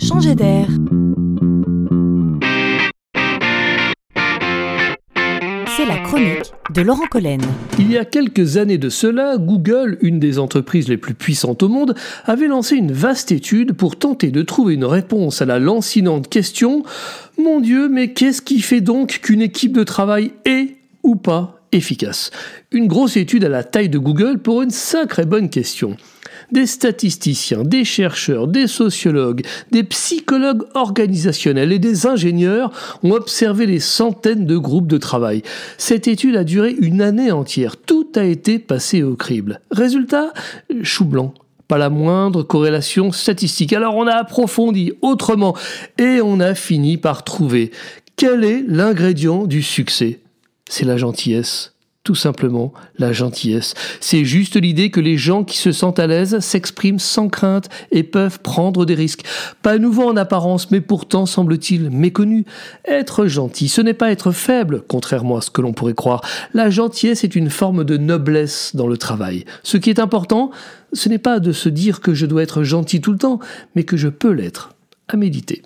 changer d'air. C'est la chronique de Laurent Collen. Il y a quelques années de cela, Google, une des entreprises les plus puissantes au monde, avait lancé une vaste étude pour tenter de trouver une réponse à la lancinante question Mon Dieu, mais qu'est-ce qui fait donc qu'une équipe de travail est ou pas efficace Une grosse étude à la taille de Google pour une sacrée bonne question des statisticiens, des chercheurs, des sociologues, des psychologues organisationnels et des ingénieurs ont observé les centaines de groupes de travail. Cette étude a duré une année entière. Tout a été passé au crible. Résultat, chou blanc pas la moindre corrélation statistique. Alors on a approfondi autrement et on a fini par trouver quel est l'ingrédient du succès. C'est la gentillesse tout simplement la gentillesse. C'est juste l'idée que les gens qui se sentent à l'aise s'expriment sans crainte et peuvent prendre des risques. Pas nouveau en apparence, mais pourtant semble-t-il méconnu. Être gentil, ce n'est pas être faible, contrairement à ce que l'on pourrait croire. La gentillesse est une forme de noblesse dans le travail. Ce qui est important, ce n'est pas de se dire que je dois être gentil tout le temps, mais que je peux l'être. À méditer.